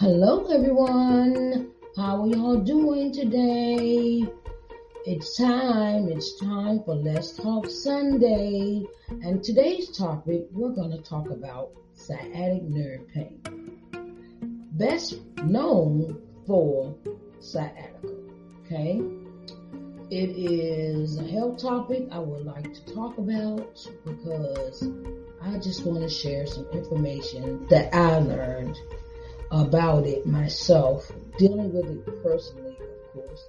Hello, everyone. How are y'all doing today? It's time. It's time for Let's Talk Sunday. And today's topic, we're going to talk about sciatic nerve pain. Best known for sciatica. Okay? It is a health topic I would like to talk about because I just want to share some information that I learned about it myself, dealing with it personally, of course.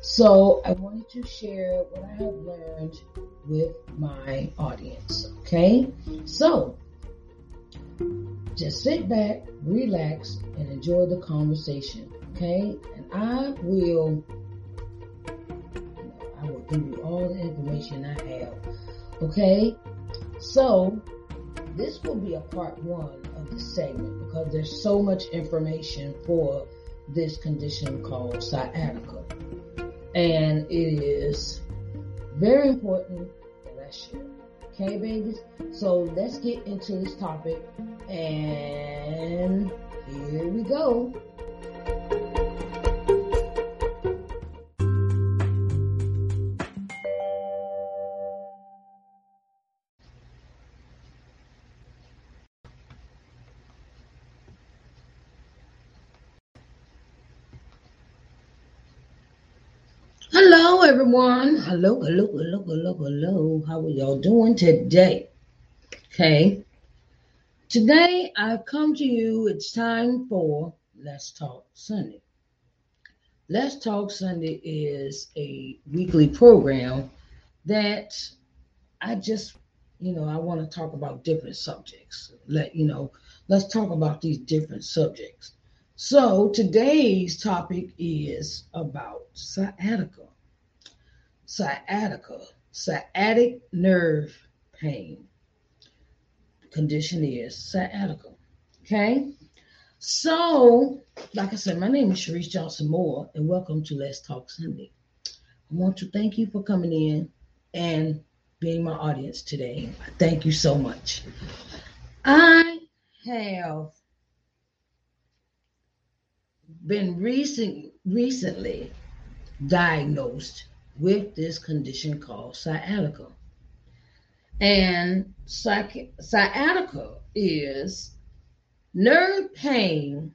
So I wanted to share what I have learned with my audience. Okay? So just sit back, relax, and enjoy the conversation. Okay? And I will I will give you all the information I have. Okay? So this will be a part one of the segment because there's so much information for this condition called sciatica. And it is very important that I share. Okay, babies? So let's get into this topic. And here we go. Everyone. Hello, hello, hello, hello, hello. How are y'all doing today? Okay. Today I've come to you. It's time for Let's Talk Sunday. Let's Talk Sunday is a weekly program that I just, you know, I want to talk about different subjects. Let you know, let's talk about these different subjects. So today's topic is about sciatica. Sciatica, sciatic nerve pain. Condition is sciatica. Okay. So, like I said, my name is Sharice Johnson Moore, and welcome to Let's Talk Sunday. I want to thank you for coming in and being my audience today. Thank you so much. I have been recent, recently diagnosed with this condition called sciatica. And sci- sciatica is nerve pain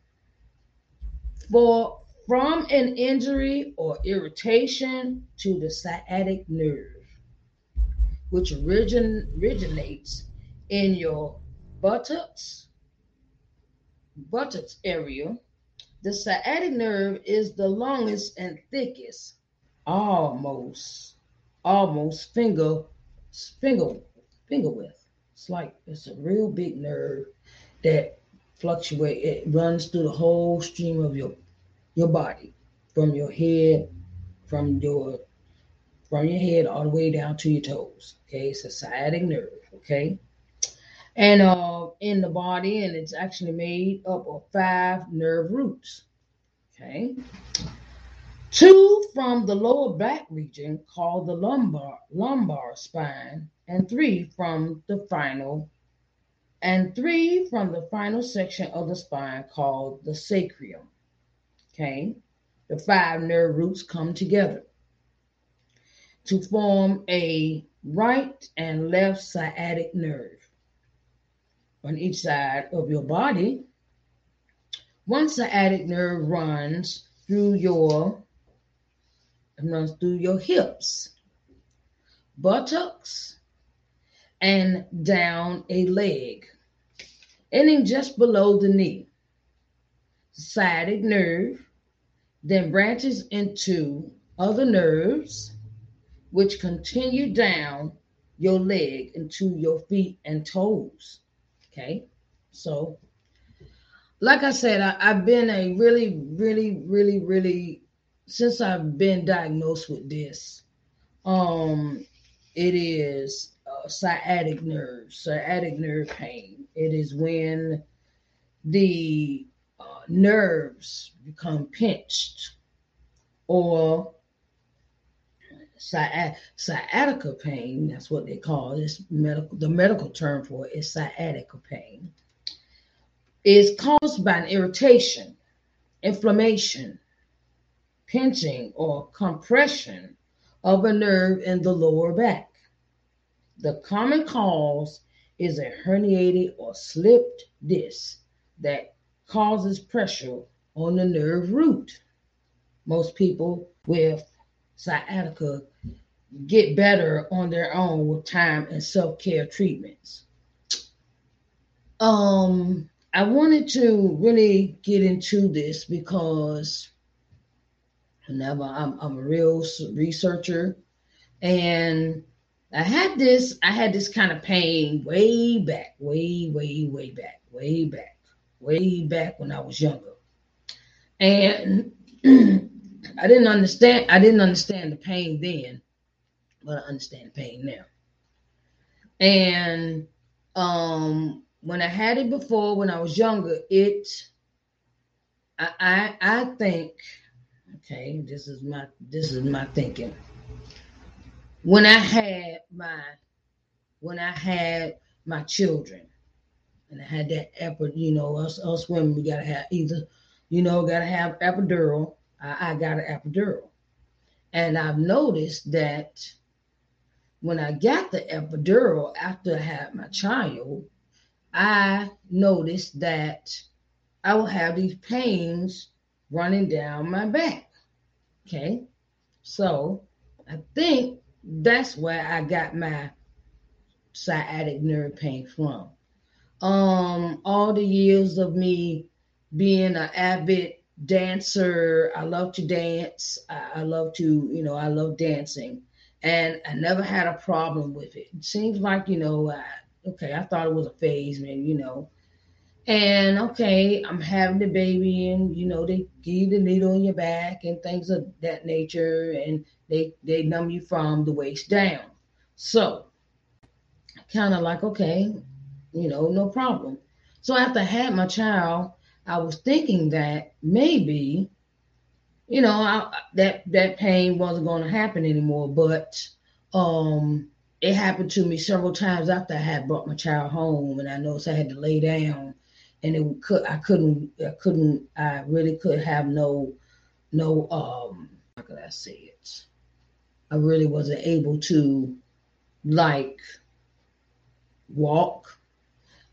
for from an injury or irritation to the sciatic nerve, which origin, originates in your buttocks, buttocks area. The sciatic nerve is the longest and thickest almost almost finger finger finger width. It's like it's a real big nerve that fluctuate. It runs through the whole stream of your your body, from your head, from your from your head all the way down to your toes. Okay, it's a sciatic nerve. Okay, and uh, in the body, and it's actually made up of five nerve roots. Okay, two from the lower back region called the lumbar lumbar spine, and three from the final and three from the final section of the spine called the sacrum. Okay, the five nerve roots come together to form a right and left sciatic nerve on each side of your body. One sciatic nerve runs through your runs through your hips, buttocks, and down a leg, ending just below the knee. Sciatic nerve then branches into other nerves, which continue down your leg into your feet and toes. Okay, so like I said, I, have been a really, really, really, really since I've been diagnosed with this, um, it is uh, sciatic nerve, sciatic nerve pain. It is when the uh, nerves become pinched or sciatica pain. That's what they call this medical. The medical term for it is sciatica pain. Is caused by an irritation inflammation, pinching, or compression of a nerve in the lower back. The common cause is a herniated or slipped disc that causes pressure on the nerve root. Most people with sciatica get better on their own with time and self-care treatments. Um, I wanted to really get into this because whenever I'm, I'm a real researcher and I had this, I had this kind of pain way back, way, way, way back, way back, way back when I was younger. And I didn't understand, I didn't understand the pain then, but I understand the pain now. And um when I had it before when I was younger, it I I, I think okay, this is my this is my thinking when I had my when I had my children and I had that epi, you know, us us women we gotta have either, you know, gotta have epidural. I, I got an epidural. And I've noticed that when I got the epidural after I had my child, I noticed that I will have these pains running down my back. Okay. So I think that's where I got my sciatic nerve pain from. Um, all the years of me being an avid dancer, I love to dance. I, I love to, you know, I love dancing, and I never had a problem with it. It seems like, you know, I, okay, I thought it was a phase, man, you know. And okay, I'm having the baby, and you know, they give you the needle in your back and things of that nature, and they they numb you from the waist down. So kind of like, okay, you know, no problem. So after I had my child, I was thinking that maybe, you know, I, that that pain wasn't going to happen anymore. But um, it happened to me several times after I had brought my child home, and I noticed I had to lay down, and it could I couldn't I couldn't I really could have no no um how could I say it I really wasn't able to like walk.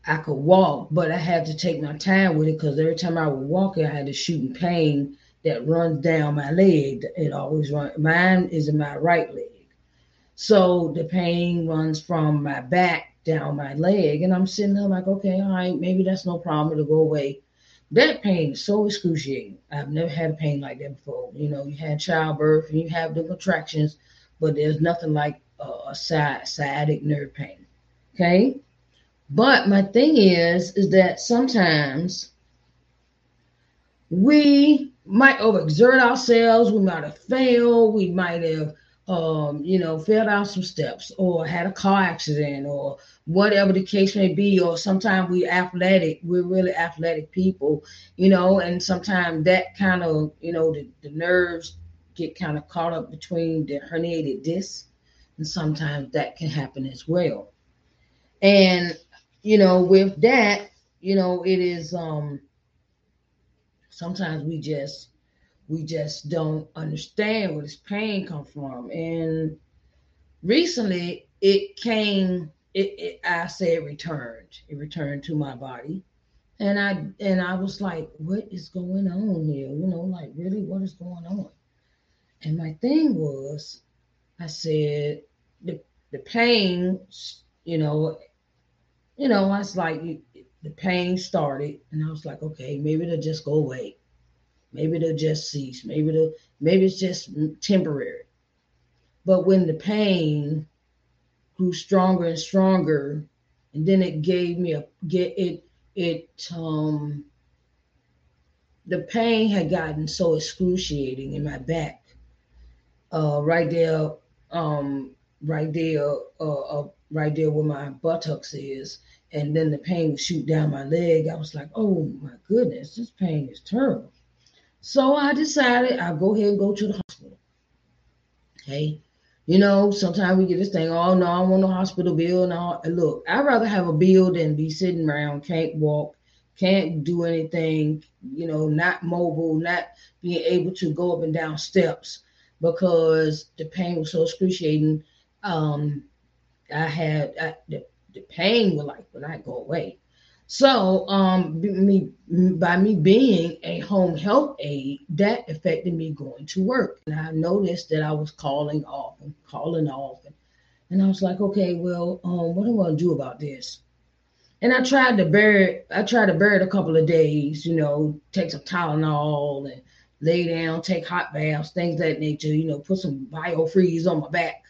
I could walk, but I had to take my time with it because every time I would walk, I had a shooting pain that runs down my leg. It always runs. Mine is in my right leg. So the pain runs from my back down my leg. And I'm sitting there like, okay, all right, maybe that's no problem. It'll go away. That pain is so excruciating. I've never had a pain like that before. You know, you had childbirth and you have the contractions but there's nothing like uh, a sciatic nerve pain. Okay. But my thing is, is that sometimes we might overexert ourselves. We might have failed. We might have, um, you know, failed out some steps or had a car accident or whatever the case may be. Or sometimes we're athletic. We're really athletic people, you know, and sometimes that kind of, you know, the, the nerves get kind of caught up between the herniated disc, and sometimes that can happen as well. And you know, with that, you know, it is um sometimes we just we just don't understand where this pain come from. And recently it came it, it I say it returned. It returned to my body. And I and I was like, what is going on here? You know, like really what is going on? And my thing was, I said, the the pain, you know, you know, I was like, the pain started, and I was like, okay, maybe it'll just go away, maybe they'll just cease, maybe it'll, maybe it's just temporary. But when the pain grew stronger and stronger, and then it gave me a get it it um the pain had gotten so excruciating in my back uh, right there, um, right there, uh, uh, right there where my buttocks is, and then the pain would shoot down my leg. I was like, oh my goodness, this pain is terrible. So I decided I'll go ahead and go to the hospital. Okay. You know, sometimes we get this thing, oh no, I want a hospital bill. No, look, I'd rather have a bill than be sitting around, can't walk, can't do anything, you know, not mobile, not being able to go up and down steps because the pain was so excruciating. Um, I had I, the, the pain would like would not go away. So, um, me by me being a home health aide, that affected me going to work, and I noticed that I was calling off and calling off, and, I was like, okay, well, um, what am I gonna do about this? And I tried to bear it. I tried to bear it a couple of days, you know, take some Tylenol and lay down, take hot baths, things that nature, you know, put some biofreeze on my back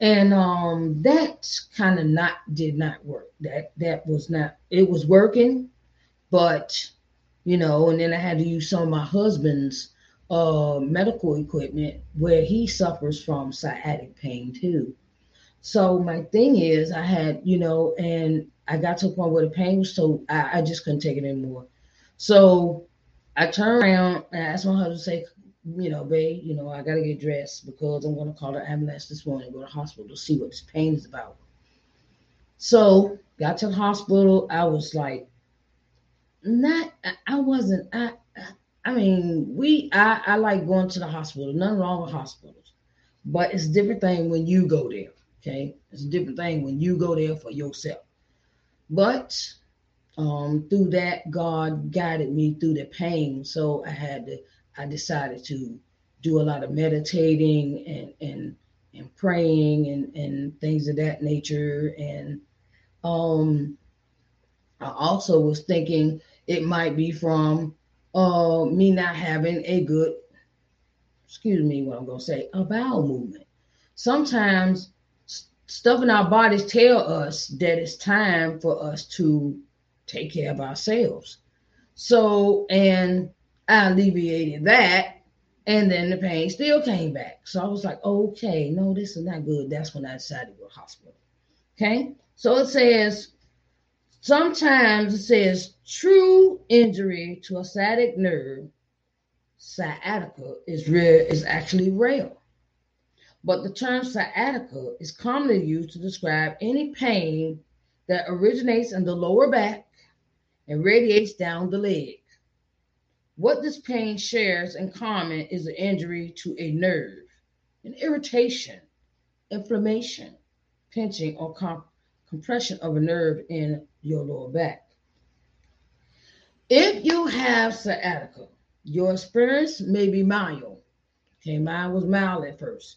and um that kind of not did not work. That that was not it was working but you know and then i had to use some of my husband's uh medical equipment where he suffers from sciatic pain too. So my thing is i had you know and i got to a point where the pain was so i, I just couldn't take it anymore. So i turned around and asked my husband to say you know, babe, you know, I gotta get dressed because I'm gonna call the ambulance this morning, go to the hospital to see what this pain is about. So got to the hospital. I was like, not, I wasn't, I, I mean, we, I, I like going to the hospital. Nothing wrong with hospitals, but it's a different thing when you go there. Okay, it's a different thing when you go there for yourself. But um, through that, God guided me through the pain, so I had to I decided to do a lot of meditating and and and praying and and things of that nature. And um, I also was thinking it might be from uh, me not having a good, excuse me, what I'm gonna say, a bowel movement. Sometimes stuff in our bodies tell us that it's time for us to take care of ourselves. So, and I alleviated that, and then the pain still came back. So I was like, okay, no, this is not good. That's when I decided to go to the hospital. Okay, so it says sometimes it says true injury to a sciatic nerve, sciatica, is rare, is actually rare. But the term sciatica is commonly used to describe any pain that originates in the lower back and radiates down the leg. What this pain shares in common is an injury to a nerve, an irritation, inflammation, pinching, or comp- compression of a nerve in your lower back. If you have sciatica, your experience may be mild. Okay, mine was mild at first.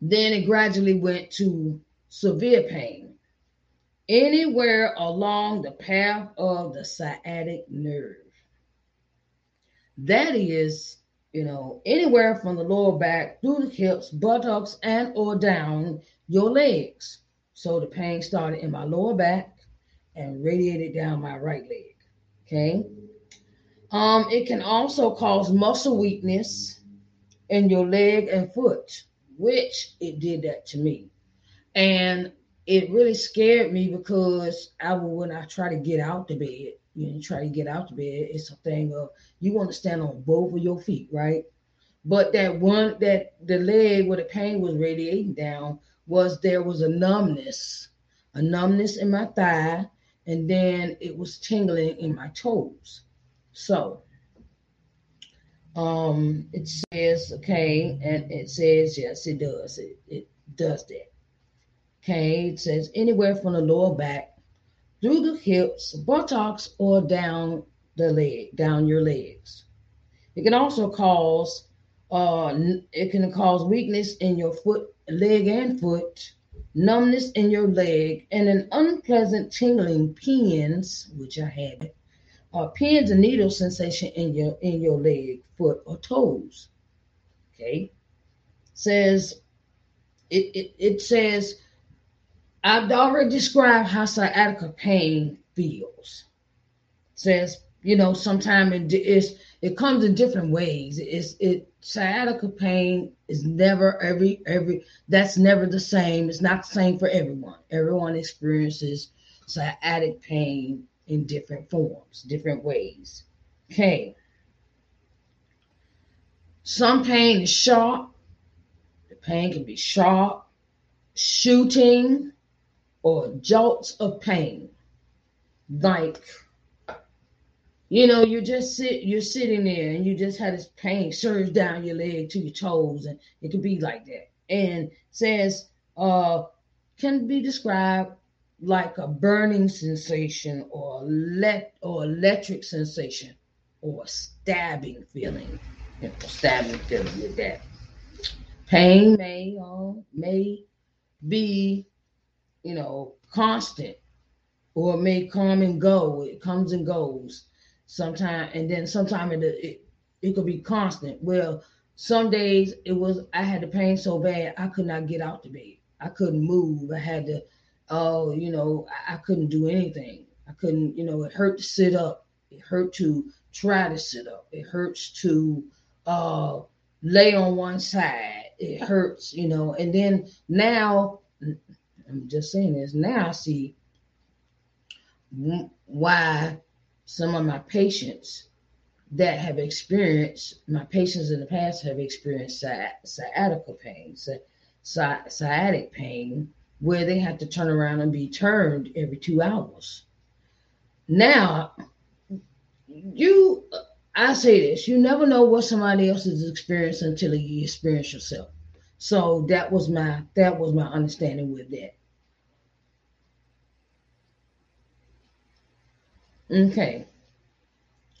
Then it gradually went to severe pain anywhere along the path of the sciatic nerve. That is, you know, anywhere from the lower back through the hips, buttocks, and or down your legs. So the pain started in my lower back and radiated down my right leg. Okay. Um, it can also cause muscle weakness in your leg and foot, which it did that to me. And it really scared me because I when I try to get out the bed, you know, try to get out the bed, it's a thing of you want to stand on both of your feet, right? But that one that the leg where the pain was radiating down was there was a numbness, a numbness in my thigh, and then it was tingling in my toes. So um it says okay, and it says yes, it does. It it does that. Okay, it says anywhere from the lower back through the hips, buttocks, or down the leg, down your legs. It can also cause uh, it can cause weakness in your foot, leg, and foot, numbness in your leg, and an unpleasant tingling pins, which I had, uh, pins and needle sensation in your in your leg, foot, or toes. Okay, says it it, it says I've already described how sciatica pain feels. Says you know, sometimes it is it comes in different ways. It's it sciatica pain is never every every that's never the same. It's not the same for everyone. Everyone experiences sciatic pain in different forms, different ways. Okay. Some pain is sharp. The pain can be sharp, shooting, or jolts of pain, like you know, you just sit, you're sitting there and you just had this pain surge down your leg to your toes, and it could be like that. And says, uh, can be described like a burning sensation or let or electric sensation or stabbing feeling. You know, stabbing feeling with that. Pain may uh, may be, you know, constant or it may come and go. It comes and goes sometime, and then sometime it, it it could be constant. Well, some days it was I had the pain so bad I could not get out the bed. I couldn't move. I had to, oh, you know, I, I couldn't do anything. I couldn't, you know, it hurt to sit up. It hurt to try to sit up. It hurts to uh, lay on one side. It hurts, you know. And then now, I'm just saying this. Now I see why some of my patients that have experienced my patients in the past have experienced sciatica pain, sciatic pain, where they have to turn around and be turned every two hours. Now, you, I say this: you never know what somebody else is experiencing until you experience yourself. So that was my that was my understanding with that. Okay.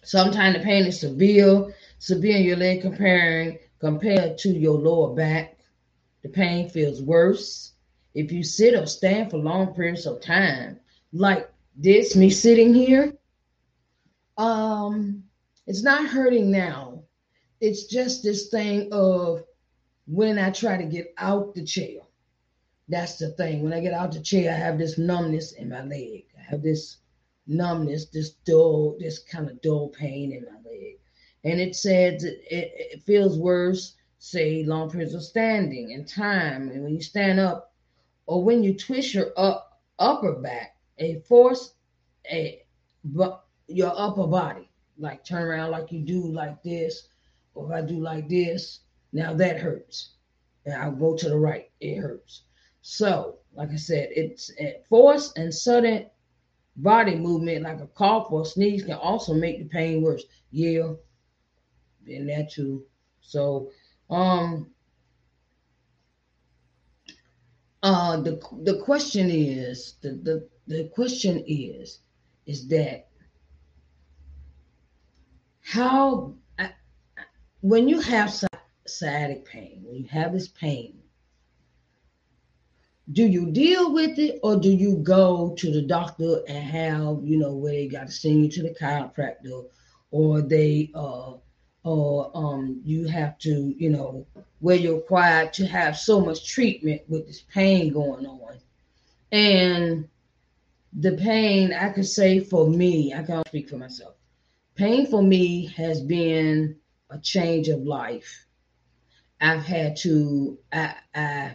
Sometimes the pain is severe, severe in your leg comparing compared to your lower back. The pain feels worse if you sit or stand for long periods of time, like this, me sitting here. Um, it's not hurting now. It's just this thing of when I try to get out the chair. That's the thing. When I get out the chair, I have this numbness in my leg. I have this numbness, this dull, this kind of dull pain in my leg. And it says it, it, feels worse, say, long periods of standing and time. And when you stand up, or when you twist your up, upper back, a force, a but your upper body, like turn around like you do like this, or if I do like this, now that hurts. And I'll go to the right, it hurts. So, like I said, it's force and sudden body movement, like a cough or sneeze, can also make the pain worse. Yeah, been that too. So, um, uh, the the question is the the the question is is that how when you have sciatic pain, when you have this pain, do you deal with it or do you go to the doctor and have you know where they got to send you to the chiropractor or they uh or um you have to you know where you're required to have so much treatment with this pain going on? And the pain i could say for me i can't speak for myself. Pain for me has been a change of life i've had to i i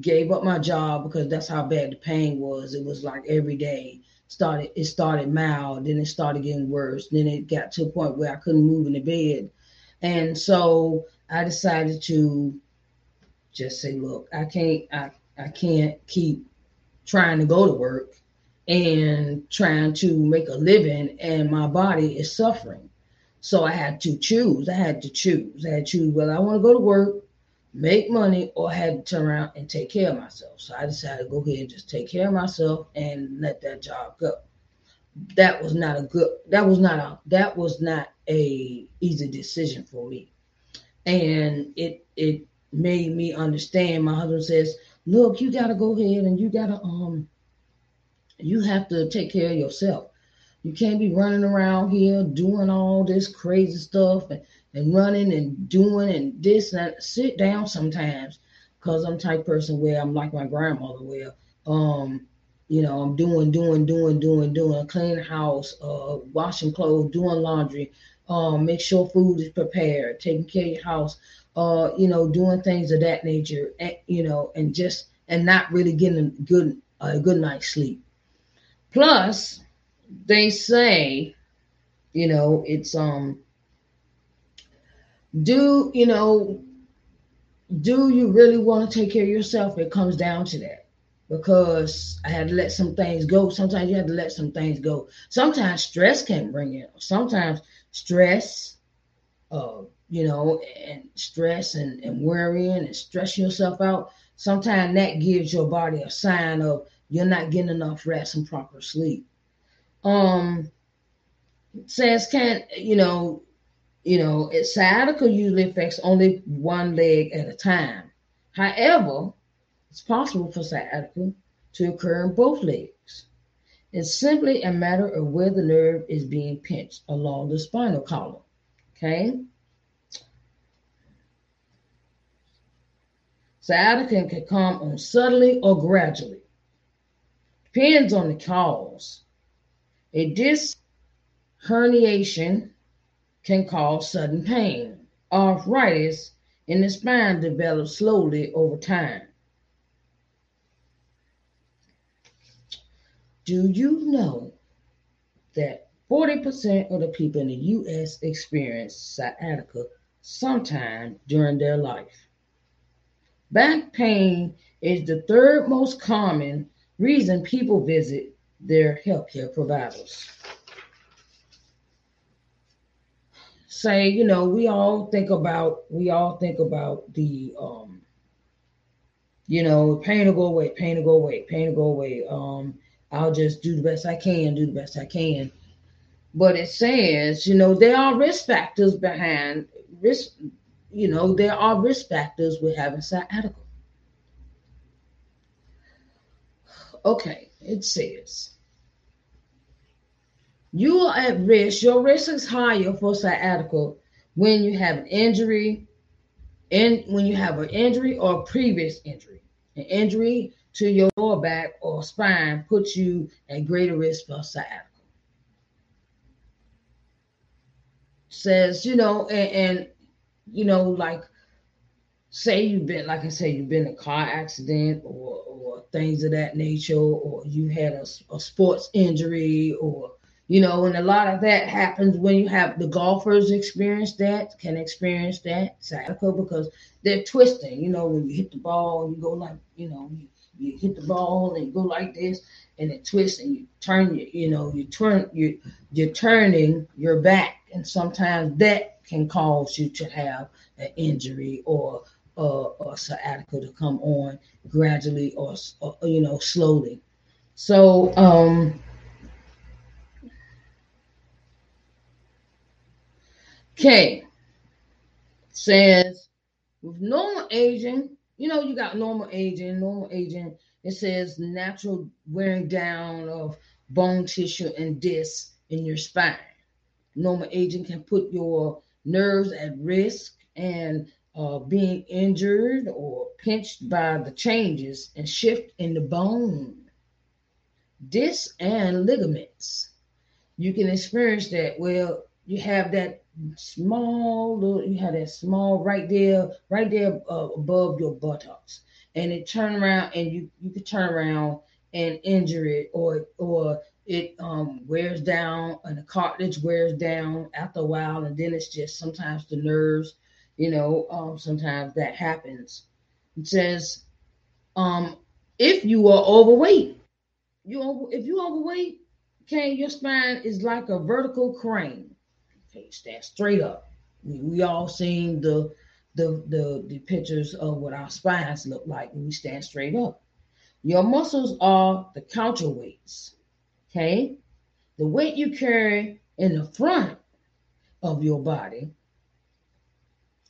gave up my job because that's how bad the pain was. It was like every day. Started it started mild, then it started getting worse. Then it got to a point where I couldn't move in the bed. And so I decided to just say, look, I can't I, I can't keep trying to go to work and trying to make a living and my body is suffering. So I had to choose. I had to choose. I had to choose whether I want to go to work make money or had to turn around and take care of myself. So I decided to go ahead and just take care of myself and let that job go. That was not a good that was not a that was not a easy decision for me. And it it made me understand. My husband says, look, you gotta go ahead and you gotta um you have to take care of yourself. You can't be running around here doing all this crazy stuff and and running and doing and this and that. sit down sometimes because I'm type person where I'm like my grandmother where um you know I'm doing doing doing doing doing clean house uh washing clothes doing laundry um make sure food is prepared taking care of your house uh you know doing things of that nature and, you know and just and not really getting a good a good night's sleep plus they say you know it's um do you know do you really want to take care of yourself it comes down to that because I had to let some things go. Sometimes you have to let some things go. Sometimes stress can bring it. Sometimes stress, uh, you know, and stress and, and worrying and stressing yourself out. Sometimes that gives your body a sign of you're not getting enough rest and proper sleep. Um, says can you know, you know, sciatica usually affects only one leg at a time. However, it's possible for sciatica to occur in both legs. It's simply a matter of where the nerve is being pinched along the spinal column. Okay? Sciatica can come on suddenly or gradually. Depends on the cause. A disc herniation can cause sudden pain. Arthritis in the spine develops slowly over time. Do you know that 40% of the people in the U.S. experience sciatica sometime during their life? Back pain is the third most common reason people visit their healthcare providers. Say, you know, we all think about we all think about the um, you know, pain will go away, pain will go away, pain will go away. Um, I'll just do the best I can, do the best I can. But it says, you know, there are risk factors behind risk, you know, there are risk factors with having sciatica. Okay, it says you are at risk, your risk is higher for sciatica when you have an injury, and when you have an injury or previous injury. An injury to your lower back or spine puts you at greater risk for sciatica. Says, you know, and, and you know, like say you've been, like I say, you've been in a car accident or things of that nature, or you had a, a sports injury, or you know, and a lot of that happens when you have the golfers experience that, can experience that sciatica because they're twisting. You know, when you hit the ball, you go like, you know, you, you hit the ball and you go like this and it twists and you turn you you know you turn you you're turning your back and sometimes that can cause you to have an injury or uh, or sciatica to come on gradually or, or you know slowly so um okay says with normal aging you know, you got normal aging, normal aging. It says natural wearing down of bone tissue and discs in your spine. Normal aging can put your nerves at risk and uh, being injured or pinched by the changes and shift in the bone, discs, and ligaments. You can experience that. Well, you have that small little you have that small right there right there uh, above your buttocks and it turn around and you you could turn around and injure it or or it um wears down and the cartilage wears down after a while and then it's just sometimes the nerves you know um sometimes that happens it says um if you are overweight you over if you overweight okay your spine is like a vertical crane Okay, stand straight up. We, we all seen the, the the the pictures of what our spines look like when we stand straight up. Your muscles are the counterweights. Okay, the weight you carry in the front of your body,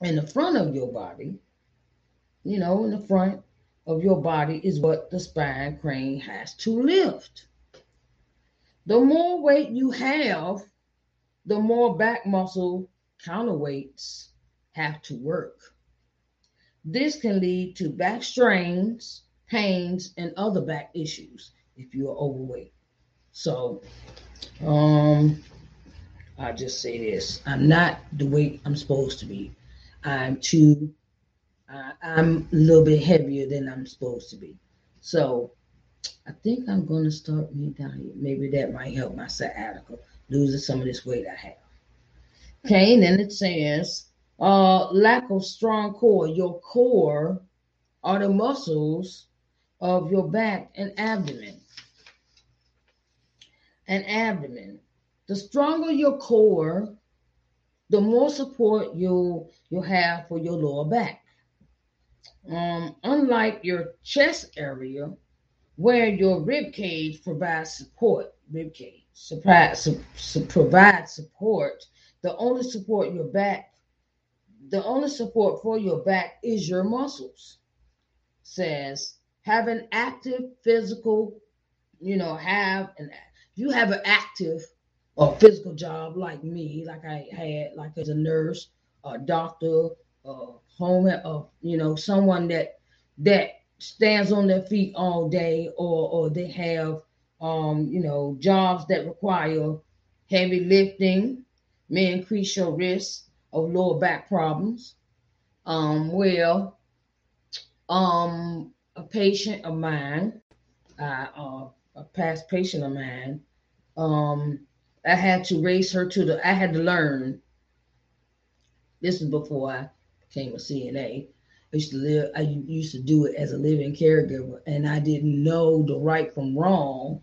in the front of your body, you know, in the front of your body is what the spine crane has to lift. The more weight you have, the more back muscle counterweights have to work. This can lead to back strains, pains, and other back issues if you are overweight. So, um, I'll just say this I'm not the weight I'm supposed to be. I'm too, uh, I'm a little bit heavier than I'm supposed to be. So, I think I'm going to start me down here. Maybe that might help my sciatica losing some of this weight I have. Okay, and then it says uh, lack of strong core. Your core are the muscles of your back and abdomen. And abdomen. The stronger your core, the more support you'll you'll have for your lower back. Um, unlike your chest area, where your rib cage provides support, rib cage support, su- su- provides support. The only support your back, the only support for your back is your muscles. Says have an active physical, you know, have an you have an active or physical job like me, like I had, like as a nurse, a doctor, a home, uh, you know, someone that that stands on their feet all day, or or they have, um, you know, jobs that require heavy lifting, may increase your risk of lower back problems. Um, well, um, a patient of mine, uh, uh, a past patient of mine, um, I had to raise her to the, I had to learn. This is before I became a CNA. I used to live, I used to do it as a living caregiver, and I didn't know the right from wrong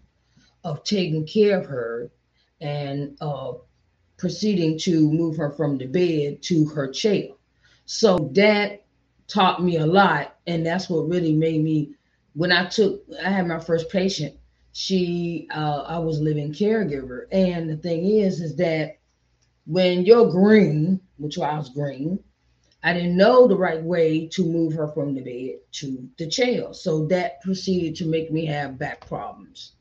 of taking care of her and uh, proceeding to move her from the bed to her chair. So that taught me a lot, and that's what really made me. When I took, I had my first patient she uh, I was living caregiver. And the thing is, is that when you're green, which I was green, I didn't know the right way to move her from the bed to the chair. So that proceeded to make me have back problems.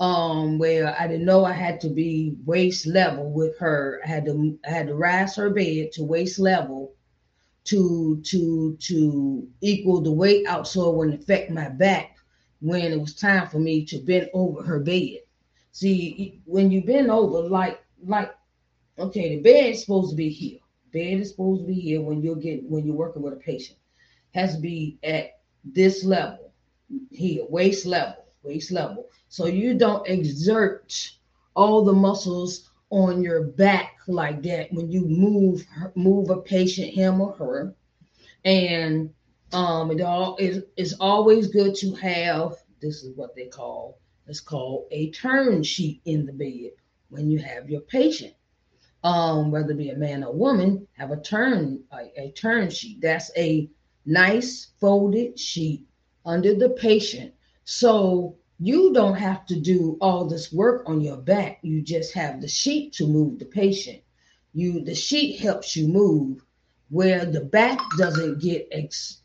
Um, where I didn't know I had to be waist level with her. I had to I had to rise her bed to waist level to to to equal the weight out so it wouldn't affect my back when it was time for me to bend over her bed. See, when you bend over, like like okay, the bed is supposed to be here. Bed is supposed to be here when you're getting when you're working with a patient. Has to be at this level here, waist level, waist level. So you don't exert all the muscles on your back like that when you move move a patient, him or her, and um, it all is it's always good to have this is what they call it's called a turn sheet in the bed when you have your patient. Um, whether it be a man or woman, have a turn a, a turn sheet. That's a nice folded sheet under the patient. So you don't have to do all this work on your back. You just have the sheet to move the patient. You the sheet helps you move where the back doesn't get ex,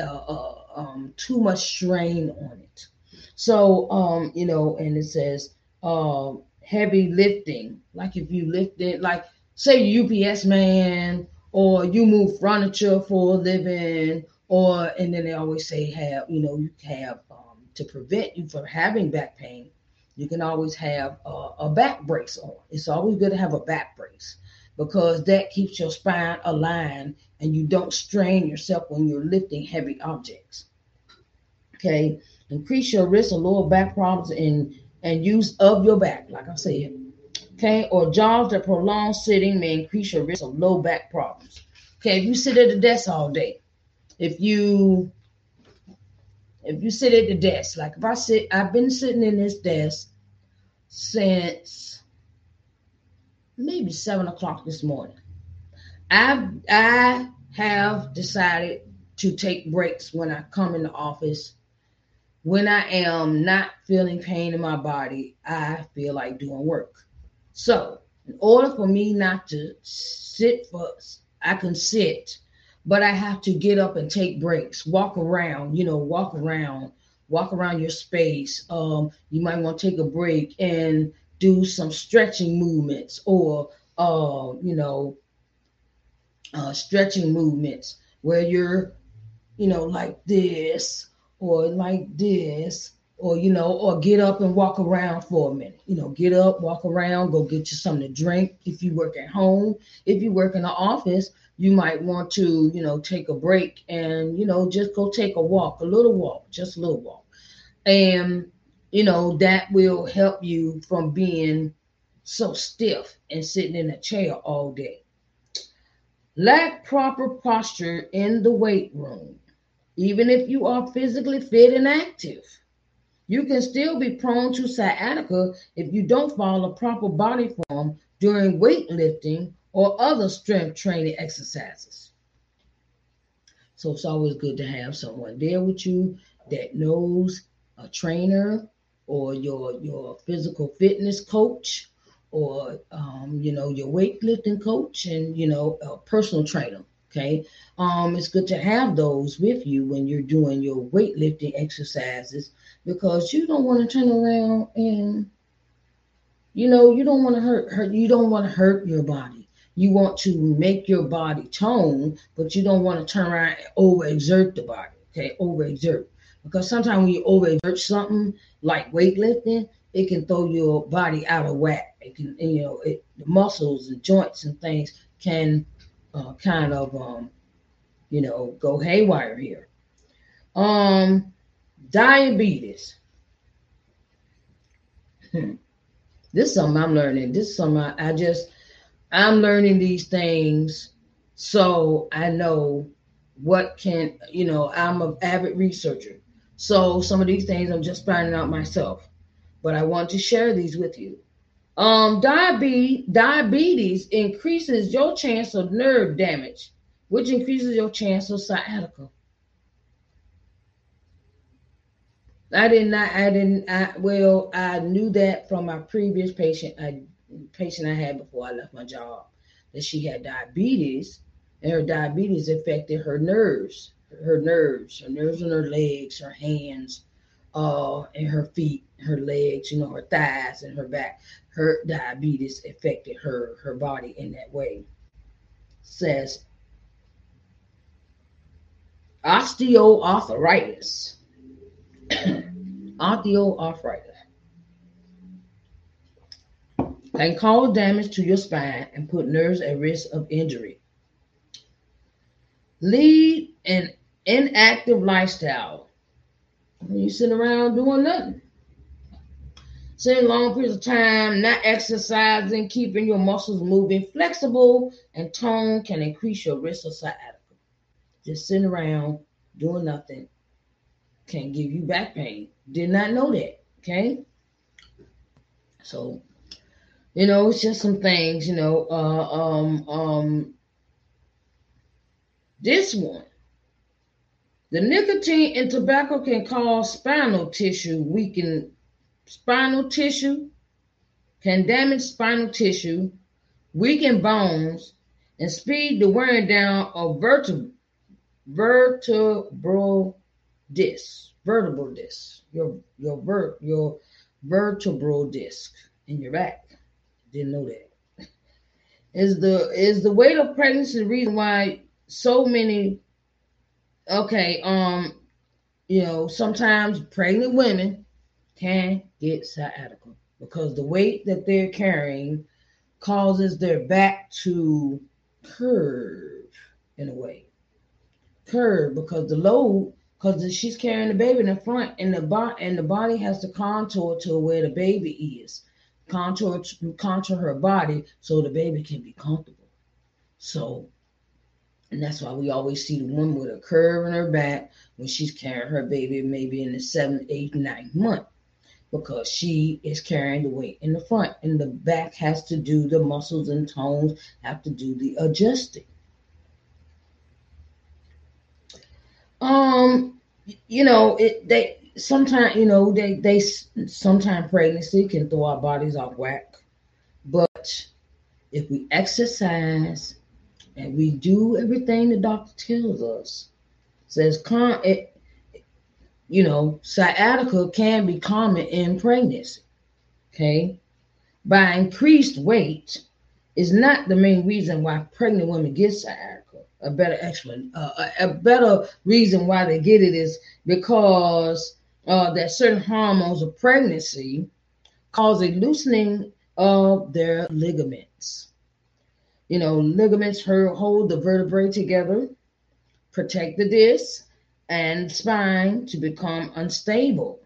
uh, uh, um, too much strain on it. So, um, you know, and it says uh, heavy lifting, like if you lift it, like say UPS man, or you move furniture for a living, or and then they always say have you know you have um, to prevent you from having back pain. You can always have a, a back brace on. It's always good to have a back brace because that keeps your spine aligned and you don't strain yourself when you're lifting heavy objects. Okay, increase your risk of lower back problems and and use of your back, like I said. Okay, or jobs that prolong sitting may increase your risk of low back problems. Okay, if you sit at the desk all day, if you if you sit at the desk, like if I sit, I've been sitting in this desk since maybe seven o'clock this morning. I I have decided to take breaks when I come in the office. When I am not feeling pain in my body, I feel like doing work. So, in order for me not to sit for, I can sit, but I have to get up and take breaks, walk around, you know, walk around, walk around your space. Um, you might want to take a break and do some stretching movements or, uh, you know, uh, stretching movements where you're, you know, like this or like this, or, you know, or get up and walk around for a minute. You know, get up, walk around, go get you something to drink. If you work at home, if you work in the office, you might want to, you know, take a break and, you know, just go take a walk, a little walk, just a little walk. And, you know, that will help you from being so stiff and sitting in a chair all day lack proper posture in the weight room. even if you are physically fit and active. You can still be prone to sciatica if you don't follow proper body form during weightlifting or other strength training exercises. So it's always good to have someone there with you that knows a trainer or your your physical fitness coach or um, you know your weightlifting coach and you know a personal trainer okay? Um, it's good to have those with you when you're doing your weightlifting exercises because you don't want to turn around and you know you don't want to hurt, hurt you don't want to hurt your body. You want to make your body tone but you don't want to turn around and overexert the body okay? Overexert because sometimes when you overexert something like weightlifting it can throw your body out of whack. It can you know it, the muscles and joints and things can uh, kind of um, you know go haywire here. Um diabetes. Hmm. this is something i'm learning. This is something I, I just i'm learning these things so i know what can you know i'm an avid researcher so some of these things i'm just finding out myself but i want to share these with you um, diabetes, increases your chance of nerve damage, which increases your chance of sciatica. I did not, I didn't, I, well, I knew that from my previous patient, a patient I had before I left my job, that she had diabetes and her diabetes affected her nerves, her nerves, her nerves in her legs, her hands, uh, and her feet, her legs, you know, her thighs and her back. Her diabetes affected her her body in that way. Says osteoarthritis. Osteoarthritis. Can cause damage to your spine and put nerves at risk of injury. Lead an inactive lifestyle you sit around doing nothing sitting long periods of time, not exercising, keeping your muscles moving, flexible, and tone can increase your risk of sciatica. Just sitting around doing nothing can give you back pain. Did not know that. Okay. So, you know, it's just some things, you know, uh, um, um, this one, the nicotine in tobacco can cause spinal tissue weaken spinal tissue, can damage spinal tissue, weaken bones, and speed the wearing down of vertebral vertebral disc, vertebral disc, your your ver, your vertebral disc in your back. Didn't know that. Is the is the weight of pregnancy the reason why so many okay, um, you know, sometimes pregnant women can get sciatica because the weight that they're carrying causes their back to curve in a way. Curve because the load, because she's carrying the baby in the front, and the body and the body has to contour to where the baby is, contour contour her body so the baby can be comfortable. So, and that's why we always see the woman with a curve in her back when she's carrying her baby, maybe in the seventh, eighth, ninth month because she is carrying the weight in the front and the back has to do the muscles and tones have to do the adjusting. Um you know it they sometimes you know they they sometimes pregnancy can throw our bodies off whack but if we exercise and we do everything the doctor tells us says con it you know, sciatica can be common in pregnancy. Okay. By increased weight is not the main reason why pregnant women get sciatica. A better explanation, uh, a, better reason why they get it is because uh, that certain hormones of pregnancy cause a loosening of their ligaments. You know, ligaments hold the vertebrae together, protect the disc, and spine to become unstable.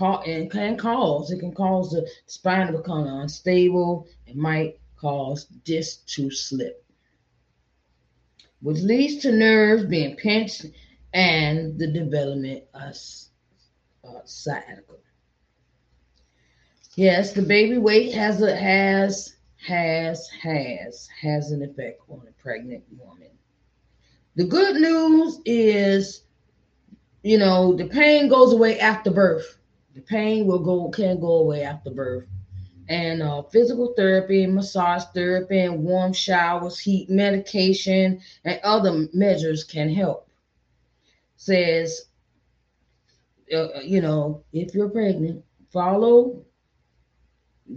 And can cause it can cause the spine to become unstable. It might cause disc to slip, which leads to nerves being pinched and the development of uh, sciatica. Yes, the baby weight has a has has has has an effect on a pregnant woman. The good news is, you know, the pain goes away after birth. The pain will go can go away after birth. And uh, physical therapy, massage therapy, and warm showers, heat medication, and other measures can help. Says, uh, you know, if you're pregnant, follow.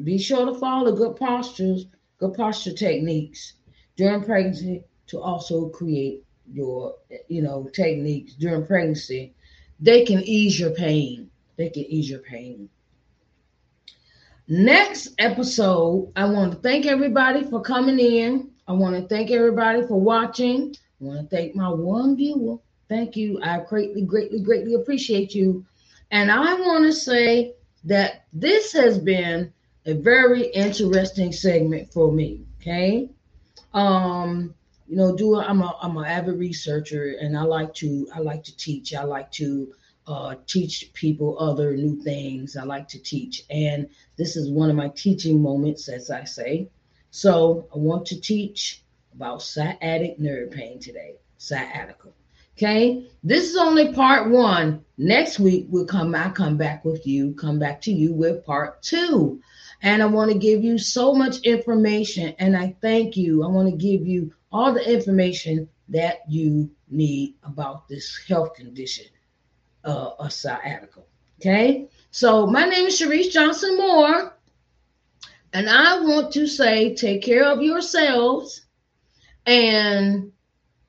Be sure to follow good postures, good posture techniques during pregnancy to also create your, you know, techniques during pregnancy. They can ease your pain they can ease your pain. Next episode, I want to thank everybody for coming in. I want to thank everybody for watching. I want to thank my one viewer. Thank you. I greatly, greatly, greatly appreciate you. And I want to say that this has been a very interesting segment for me. Okay. Um, you know, do I'm a I'm an avid researcher and I like to I like to teach. I like to uh, teach people other new things. I like to teach, and this is one of my teaching moments, as I say. So I want to teach about sciatic nerve pain today, sciatica. Okay, this is only part one. Next week we'll come. I come back with you. Come back to you with part two, and I want to give you so much information. And I thank you. I want to give you all the information that you need about this health condition uh, a sciatica. Okay, so my name is Sharice Johnson Moore, and I want to say take care of yourselves and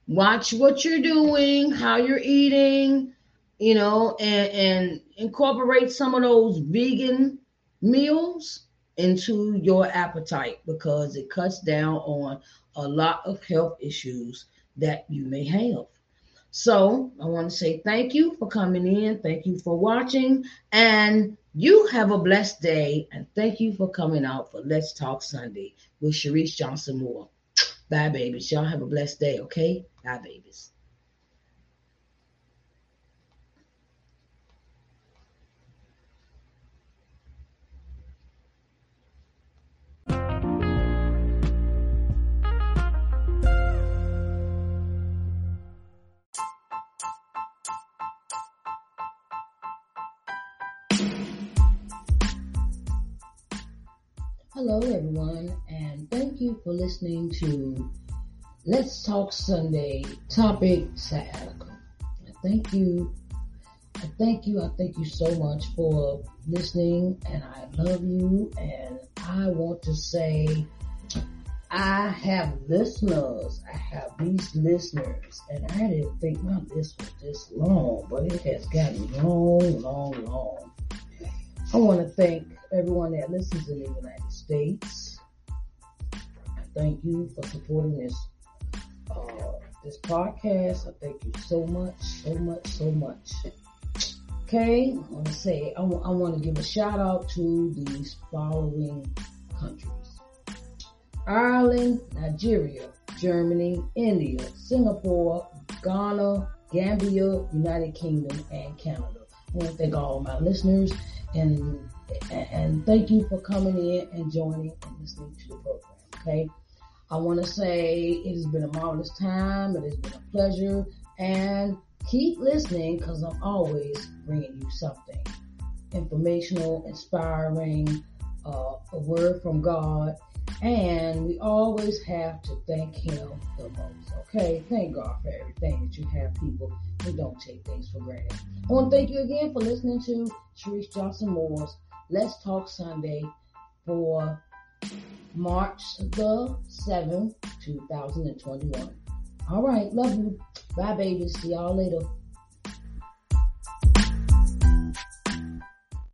watch what you're doing, how you're eating, you know, and, and incorporate some of those vegan meals into your appetite because it cuts down on a lot of health issues that you may have. So I want to say thank you for coming in. Thank you for watching. And you have a blessed day. And thank you for coming out for Let's Talk Sunday with Sharice Johnson Moore. Bye, babies. Y'all have a blessed day, okay? Bye, babies. Hello, everyone, and thank you for listening to Let's Talk Sunday topic sciatica. Thank you. I thank you. I thank you so much for listening, and I love you. And I want to say, I have listeners. I have these listeners, and I didn't think my list was this long, but it has gotten long, long, long. I want to thank everyone that listens in the United States. Thank you for supporting this uh, this podcast. I thank you so much, so much, so much. Okay, I want to say I, w- I want to give a shout out to these following countries: Ireland, Nigeria, Germany, India, Singapore, Ghana, Gambia, United Kingdom, and Canada. I want to thank all my listeners and and thank you for coming in and joining and listening to the program. Okay. I want to say it has been a marvelous time. It has been a pleasure and keep listening because I'm always bringing you something informational, inspiring, uh, a word from God. And we always have to thank Him the most. Okay. Thank God for everything that you have people who don't take things for granted. I want to thank you again for listening to Sharice Johnson Moore's Let's Talk Sunday for March the 7th, 2021. All right. Love you. Bye, babies. See y'all later.